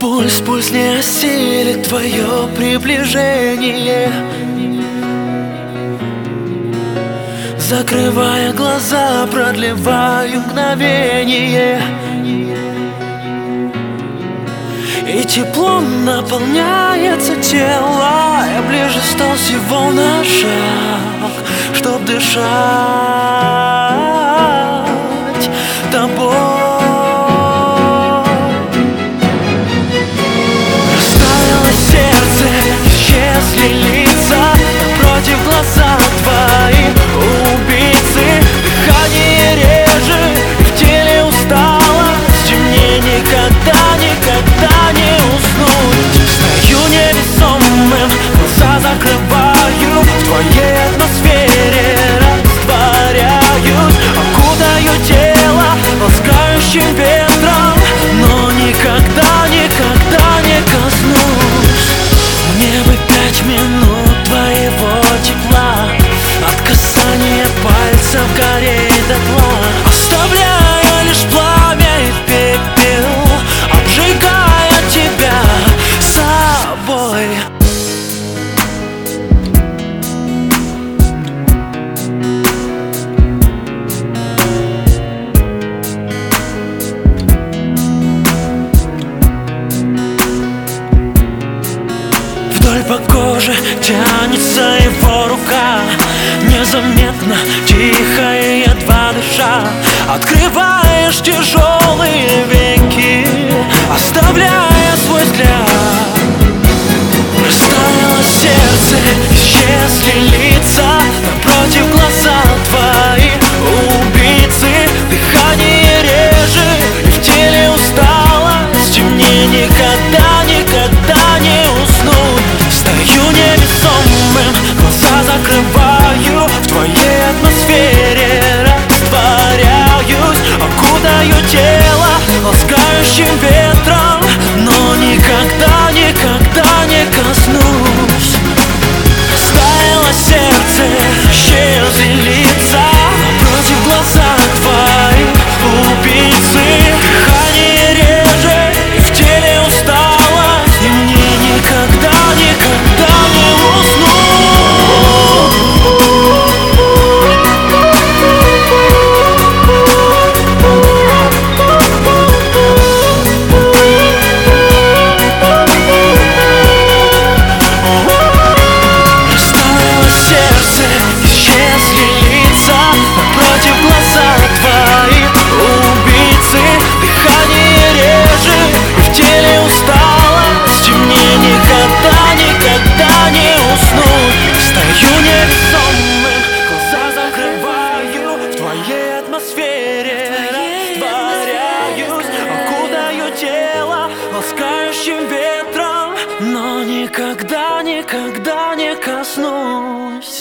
Пульс, пульс не осилит твое приближение. Закрывая глаза, продлеваю мгновение. И теплом наполняется тело Я ближе стал всего на шаг, чтоб дышать. Тянется его рука. Незаметно, тихо и едва дыша Открываешь тяжелые веки Оставляя свой взгляд. Растаяло сердце, исчезли лица should be коснусь